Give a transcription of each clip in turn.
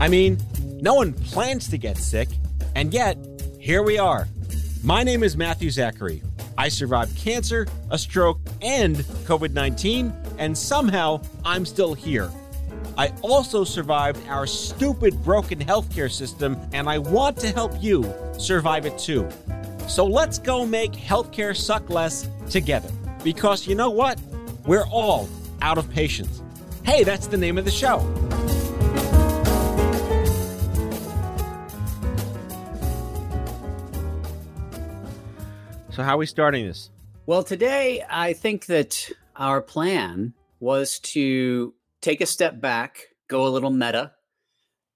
I mean, no one plans to get sick, and yet, here we are. My name is Matthew Zachary. I survived cancer, a stroke, and COVID 19, and somehow I'm still here. I also survived our stupid broken healthcare system, and I want to help you survive it too. So let's go make healthcare suck less together. Because you know what? We're all out of patience. Hey, that's the name of the show. So, how are we starting this? Well, today I think that our plan was to take a step back, go a little meta,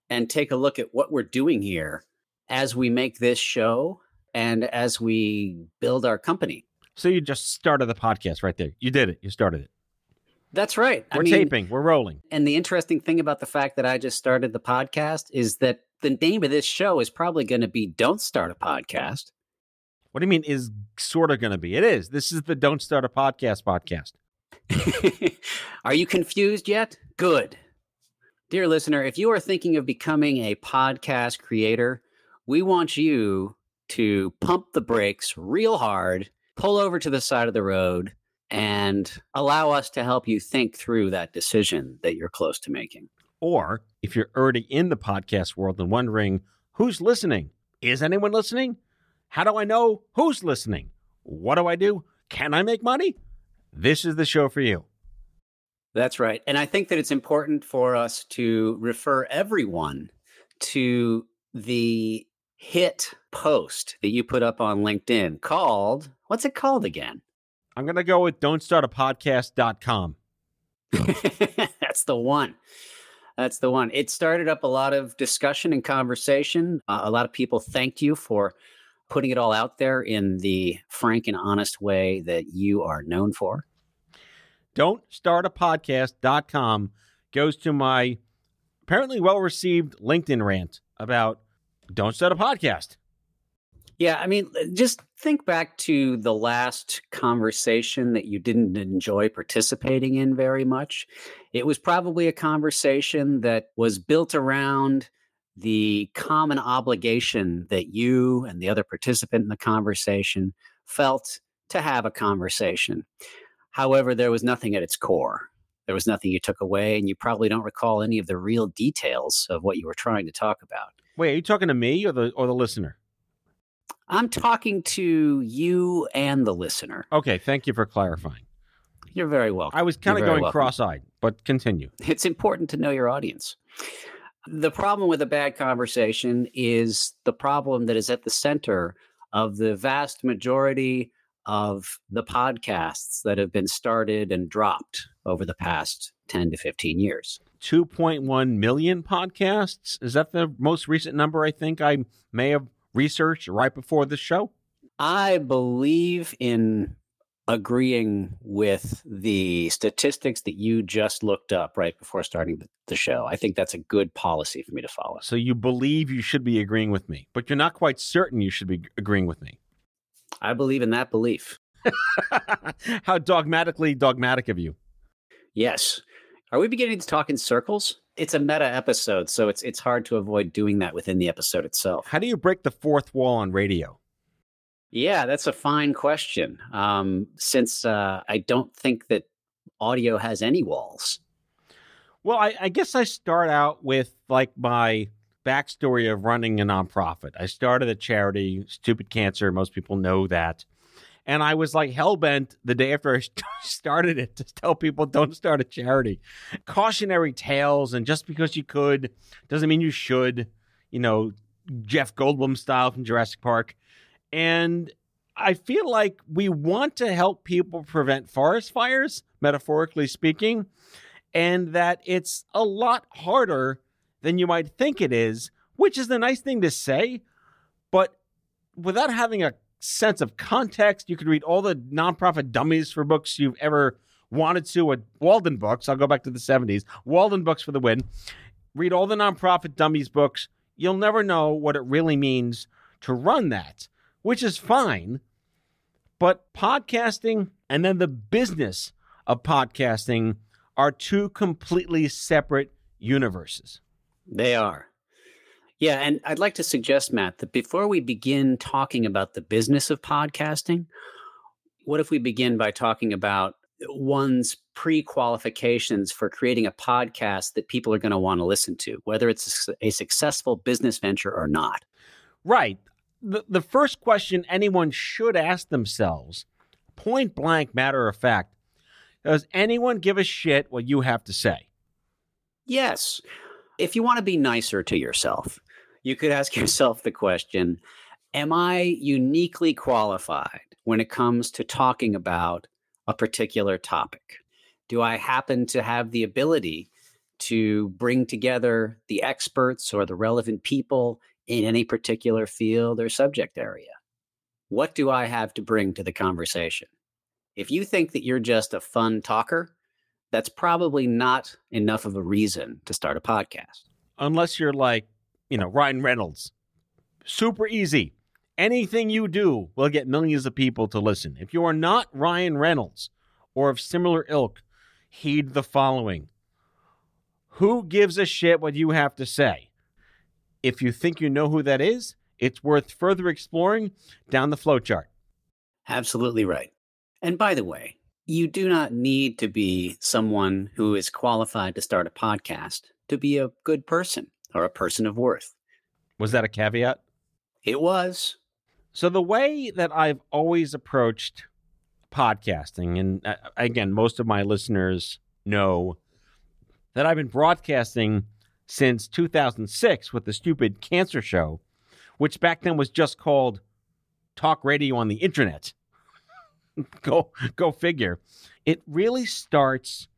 and take a look at what we're doing here as we make this show and as we build our company. So, you just started the podcast right there. You did it. You started it. That's right. We're taping, we're rolling. And the interesting thing about the fact that I just started the podcast is that the name of this show is probably going to be Don't Start a Podcast. What do you mean is sort of going to be? It is. This is the Don't Start a Podcast podcast. are you confused yet? Good. Dear listener, if you are thinking of becoming a podcast creator, we want you to pump the brakes real hard, pull over to the side of the road, and allow us to help you think through that decision that you're close to making. Or if you're already in the podcast world and wondering who's listening, is anyone listening? How do I know who's listening? What do I do? Can I make money? This is the show for you. That's right. And I think that it's important for us to refer everyone to the hit post that you put up on LinkedIn called, what's it called again? I'm going to go with don'tstartapodcast.com. That's the one. That's the one. It started up a lot of discussion and conversation. Uh, a lot of people thanked you for putting it all out there in the frank and honest way that you are known for. Don't start a podcast.com goes to my apparently well received LinkedIn rant about don't start a podcast. Yeah, I mean, just think back to the last conversation that you didn't enjoy participating in very much. It was probably a conversation that was built around the common obligation that you and the other participant in the conversation felt to have a conversation. However, there was nothing at its core. There was nothing you took away, and you probably don't recall any of the real details of what you were trying to talk about. Wait, are you talking to me or the or the listener? I'm talking to you and the listener. Okay, thank you for clarifying. You're very welcome. I was kind of going welcome. cross-eyed, but continue. It's important to know your audience. The problem with a bad conversation is the problem that is at the center of the vast majority of the podcasts that have been started and dropped over the past 10 to 15 years. 2.1 million podcasts. Is that the most recent number I think I may have researched right before this show? I believe in agreeing with the statistics that you just looked up right before starting the- show. I think that's a good policy for me to follow. So you believe you should be agreeing with me, but you're not quite certain you should be agreeing with me. I believe in that belief. How dogmatically dogmatic of you. Yes. Are we beginning to talk in circles? It's a meta episode, so it's it's hard to avoid doing that within the episode itself. How do you break the fourth wall on radio? Yeah, that's a fine question. Um, since uh, I don't think that audio has any walls. Well, I, I guess I start out with like my backstory of running a nonprofit. I started a charity, Stupid Cancer. Most people know that. And I was like hell bent the day after I started it to tell people don't start a charity. Cautionary tales, and just because you could doesn't mean you should, you know, Jeff Goldblum style from Jurassic Park. And I feel like we want to help people prevent forest fires, metaphorically speaking, and that it's a lot harder than you might think it is, which is the nice thing to say. But without having a sense of context, you could read all the nonprofit dummies for books you've ever wanted to with Walden books. I'll go back to the 70s. Walden books for the win. Read all the nonprofit dummies books. You'll never know what it really means to run that, which is fine. But podcasting and then the business of podcasting are two completely separate universes. They are. Yeah, and I'd like to suggest, Matt, that before we begin talking about the business of podcasting, what if we begin by talking about one's pre qualifications for creating a podcast that people are going to want to listen to, whether it's a successful business venture or not? Right. The, the first question anyone should ask themselves, point blank, matter of fact, does anyone give a shit what you have to say? Yes. If you want to be nicer to yourself, you could ask yourself the question Am I uniquely qualified when it comes to talking about a particular topic? Do I happen to have the ability to bring together the experts or the relevant people in any particular field or subject area? What do I have to bring to the conversation? If you think that you're just a fun talker, that's probably not enough of a reason to start a podcast. Unless you're like, you know, Ryan Reynolds. Super easy. Anything you do will get millions of people to listen. If you are not Ryan Reynolds or of similar ilk, heed the following Who gives a shit what you have to say? If you think you know who that is, it's worth further exploring down the flowchart. Absolutely right. And by the way, you do not need to be someone who is qualified to start a podcast to be a good person or a person of worth. Was that a caveat? It was. So, the way that I've always approached podcasting, and uh, again, most of my listeners know that I've been broadcasting since 2006 with the stupid cancer show, which back then was just called talk radio on the internet. go go figure. It really starts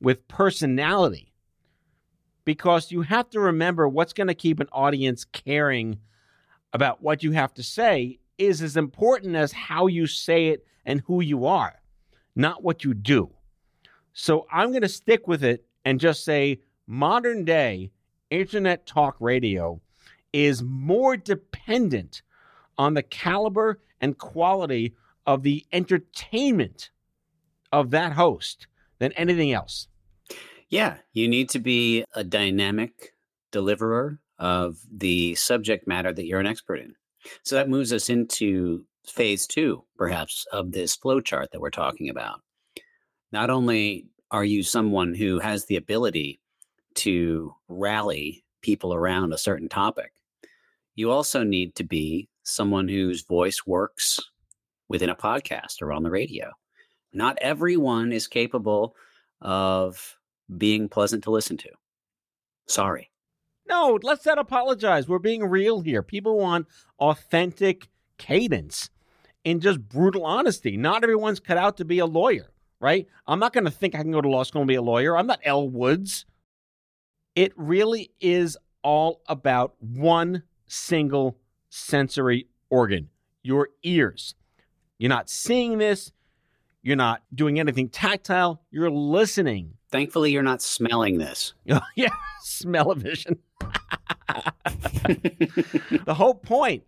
with personality because you have to remember what's going to keep an audience caring about what you have to say is as important as how you say it and who you are, not what you do. So I'm going to stick with it and just say modern day internet talk radio is more dependent on the caliber and quality of the entertainment of that host than anything else. Yeah, you need to be a dynamic deliverer of the subject matter that you're an expert in. So that moves us into phase two, perhaps, of this flowchart that we're talking about. Not only are you someone who has the ability to rally people around a certain topic, you also need to be someone whose voice works within a podcast or on the radio. Not everyone is capable of being pleasant to listen to. Sorry. No, let's not apologize. We're being real here. People want authentic cadence and just brutal honesty. Not everyone's cut out to be a lawyer, right? I'm not going to think I can go to law school and be a lawyer. I'm not Elle Woods. It really is all about one single sensory organ your ears. You're not seeing this, you're not doing anything tactile, you're listening. Thankfully, you're not smelling this. yeah, smell of vision. the whole point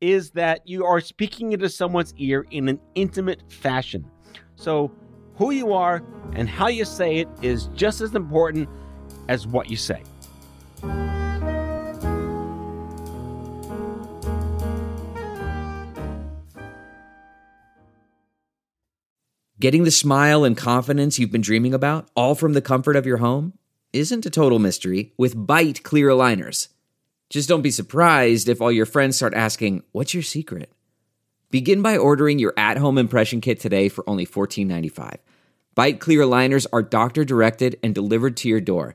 is that you are speaking into someone's ear in an intimate fashion. So, who you are and how you say it is just as important as what you say. Getting the smile and confidence you've been dreaming about, all from the comfort of your home, isn't a total mystery with Byte clear aligners. Just don't be surprised if all your friends start asking, What's your secret? Begin by ordering your at home impression kit today for only $14.95. Byte clear aligners are doctor directed and delivered to your door.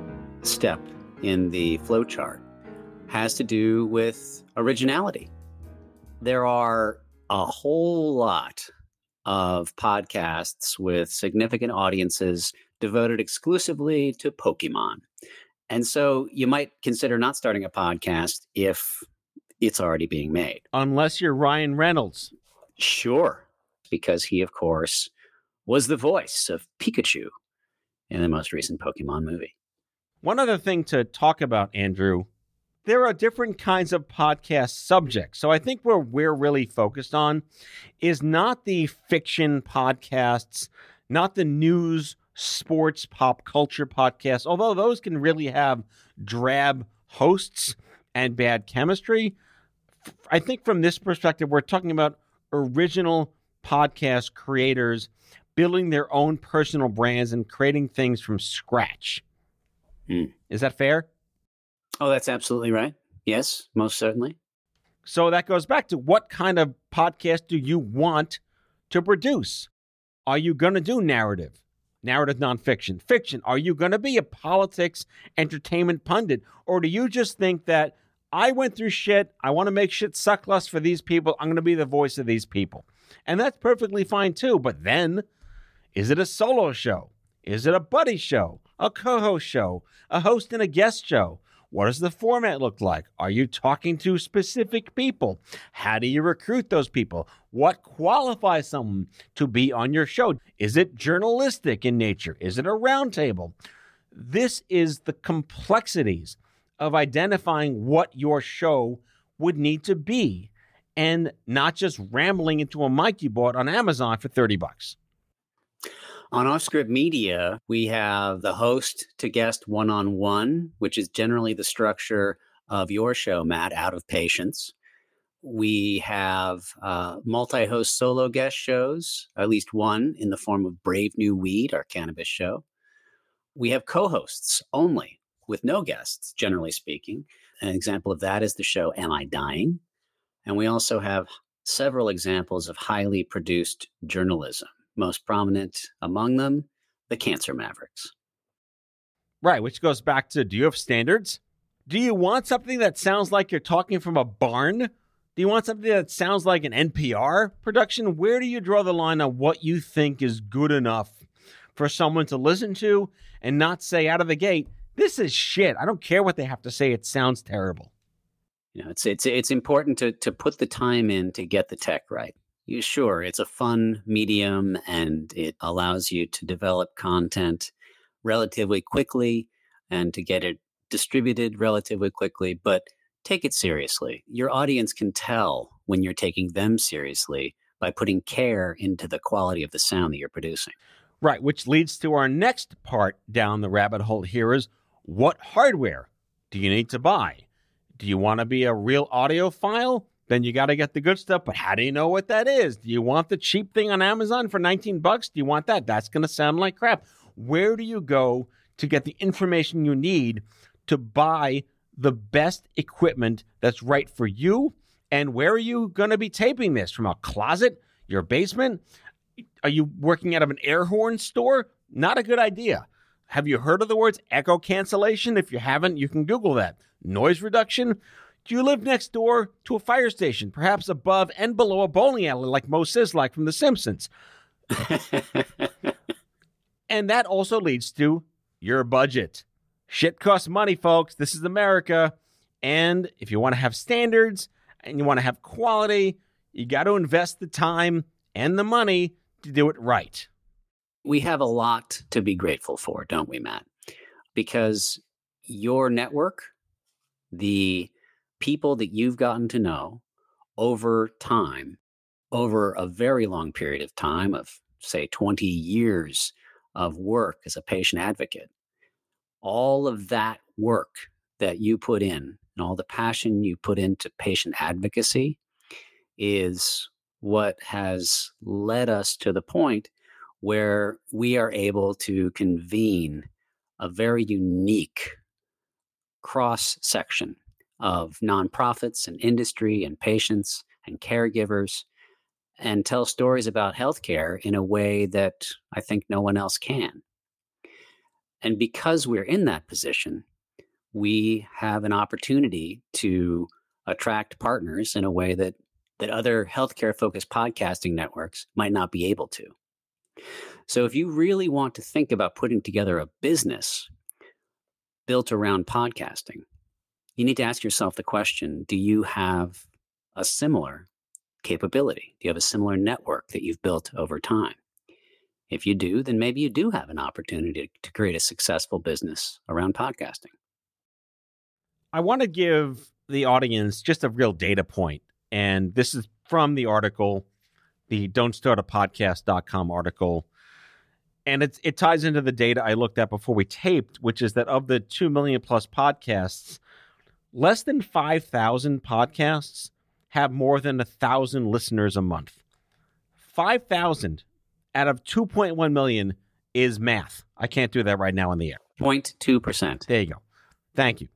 step in the flowchart has to do with originality. There are a whole lot of podcasts with significant audiences devoted exclusively to Pokemon. And so you might consider not starting a podcast if it's already being made. Unless you're Ryan Reynolds. Sure. Because he, of course, was the voice of Pikachu in the most recent Pokemon movie. One other thing to talk about, Andrew, there are different kinds of podcast subjects. So I think where we're really focused on is not the fiction podcasts, not the news, sports, pop culture podcasts, although those can really have drab hosts and bad chemistry. I think from this perspective, we're talking about original podcast creators building their own personal brands and creating things from scratch. Hmm. Is that fair? Oh, that's absolutely right. Yes, most certainly. So that goes back to what kind of podcast do you want to produce? Are you going to do narrative? Narrative nonfiction. Fiction. Are you going to be a politics entertainment pundit? Or do you just think that I went through shit, I want to make shit suck less for these people, I'm going to be the voice of these people? And that's perfectly fine too. But then, is it a solo show? Is it a buddy show? A co host show? A host and a guest show? What does the format look like? Are you talking to specific people? How do you recruit those people? What qualifies someone to be on your show? Is it journalistic in nature? Is it a roundtable? This is the complexities of identifying what your show would need to be and not just rambling into a mic you bought on Amazon for 30 bucks. On OffScrip Media, we have the host to guest one on one, which is generally the structure of your show, Matt, out of patience. We have uh, multi host solo guest shows, at least one in the form of Brave New Weed, our cannabis show. We have co hosts only with no guests, generally speaking. An example of that is the show Am I Dying? And we also have several examples of highly produced journalism most prominent among them, the Cancer Mavericks. Right, which goes back to do you have standards? Do you want something that sounds like you're talking from a barn? Do you want something that sounds like an NPR production? Where do you draw the line on what you think is good enough for someone to listen to and not say out of the gate, this is shit. I don't care what they have to say. It sounds terrible. You know, it's it's it's important to to put the time in to get the tech right. You sure it's a fun medium and it allows you to develop content relatively quickly and to get it distributed relatively quickly, but take it seriously. Your audience can tell when you're taking them seriously by putting care into the quality of the sound that you're producing. Right, which leads to our next part down the rabbit hole here is what hardware do you need to buy? Do you want to be a real audiophile? Then you got to get the good stuff, but how do you know what that is? Do you want the cheap thing on Amazon for 19 bucks? Do you want that? That's going to sound like crap. Where do you go to get the information you need to buy the best equipment that's right for you? And where are you going to be taping this? From a closet, your basement? Are you working out of an air horn store? not a good idea. Have you heard of the words echo cancellation? If you haven't, you can Google that. Noise reduction? Do you live next door to a fire station, perhaps above and below a bowling alley like Moe Szyslak from The Simpsons? and that also leads to your budget. Shit costs money, folks. This is America. And if you want to have standards and you want to have quality, you got to invest the time and the money to do it right. We have a lot to be grateful for, don't we, Matt? Because your network, the people that you've gotten to know over time, over a very long period of time of, say, 20 years of work as a patient advocate, all of that work that you put in and all the passion you put into patient advocacy is what has led us to the point where we are able to convene a very unique cross section of nonprofits and industry and patients and caregivers and tell stories about healthcare in a way that I think no one else can. And because we're in that position, we have an opportunity to attract partners in a way that that other healthcare focused podcasting networks might not be able to. So if you really want to think about putting together a business built around podcasting, you need to ask yourself the question, do you have a similar capability? Do you have a similar network that you've built over time? If you do, then maybe you do have an opportunity to create a successful business around podcasting. I want to give the audience just a real data point, and this is from the article, the Don't Start a Podcast.com article. And it, it ties into the data I looked at before we taped, which is that of the 2 million plus podcasts, less than 5,000 podcasts have more than a 1,000 listeners a month. 5,000 out of 2.1 million is math. I can't do that right now on the air. 0.2%. There you go. Thank you.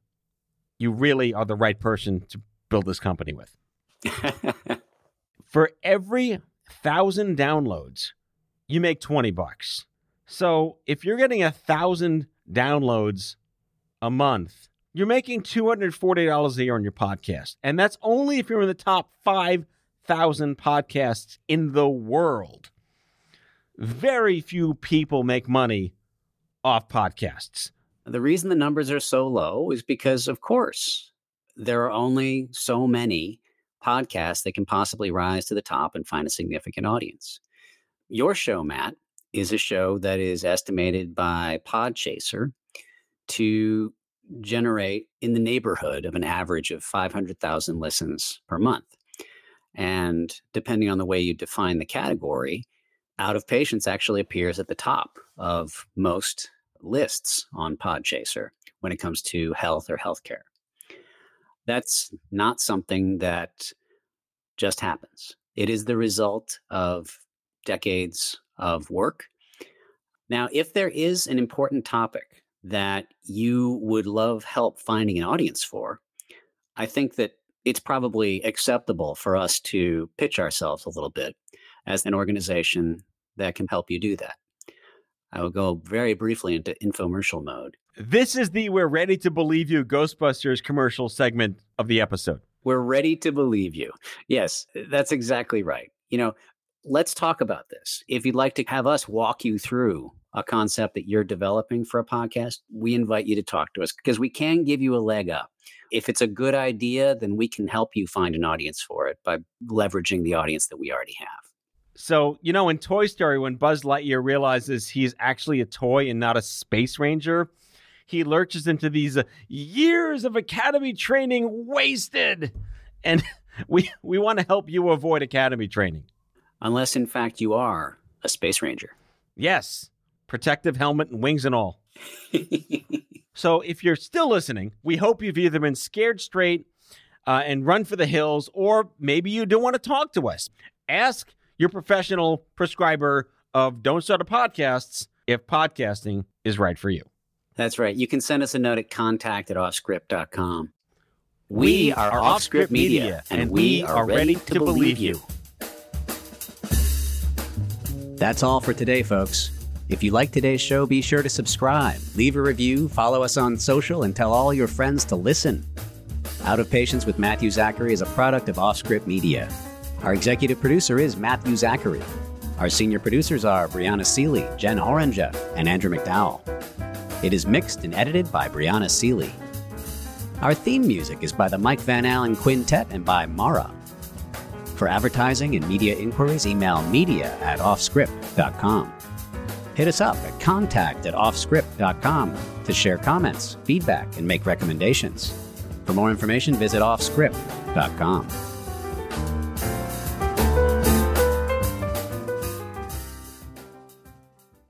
You really are the right person to build this company with. For every thousand downloads, you make 20 bucks. So if you're getting a thousand downloads a month, you're making $240 a year on your podcast. And that's only if you're in the top 5,000 podcasts in the world very few people make money off podcasts. The reason the numbers are so low is because, of course, there are only so many podcasts that can possibly rise to the top and find a significant audience. Your show, Matt, is a show that is estimated by Podchaser to generate in the neighborhood of an average of 500,000 listens per month. And depending on the way you define the category, out of patience actually appears at the top of most lists on Podchaser when it comes to health or healthcare. That's not something that just happens. It is the result of decades of work. Now, if there is an important topic that you would love help finding an audience for, I think that it's probably acceptable for us to pitch ourselves a little bit as an organization that can help you do that. I will go very briefly into infomercial mode. This is the We're Ready to Believe You Ghostbusters commercial segment of the episode. We're ready to believe you. Yes, that's exactly right. You know, let's talk about this. If you'd like to have us walk you through a concept that you're developing for a podcast, we invite you to talk to us because we can give you a leg up. If it's a good idea, then we can help you find an audience for it by leveraging the audience that we already have. So, you know, in Toy Story, when Buzz Lightyear realizes he's actually a toy and not a space ranger, he lurches into these uh, years of academy training wasted. And we, we want to help you avoid academy training. Unless, in fact, you are a space ranger. Yes, protective helmet and wings and all. so, if you're still listening, we hope you've either been scared straight uh, and run for the hills, or maybe you don't want to talk to us. Ask your professional prescriber of Don't Start a Podcasts if podcasting is right for you. That's right. You can send us a note at contact at offscript.com. We, we are OffScrip Media, and we are ready to believe you. That's all for today, folks. If you like today's show, be sure to subscribe, leave a review, follow us on social, and tell all your friends to listen. Out of Patience with Matthew Zachary is a product of OffScrip Media. Our executive producer is Matthew Zachary. Our senior producers are Brianna Seely, Jen Oranger, and Andrew McDowell. It is mixed and edited by Brianna Seely. Our theme music is by the Mike Van Allen Quintet and by Mara. For advertising and media inquiries, email media at offscript.com. Hit us up at contact at offscript.com to share comments, feedback, and make recommendations. For more information, visit offscript.com.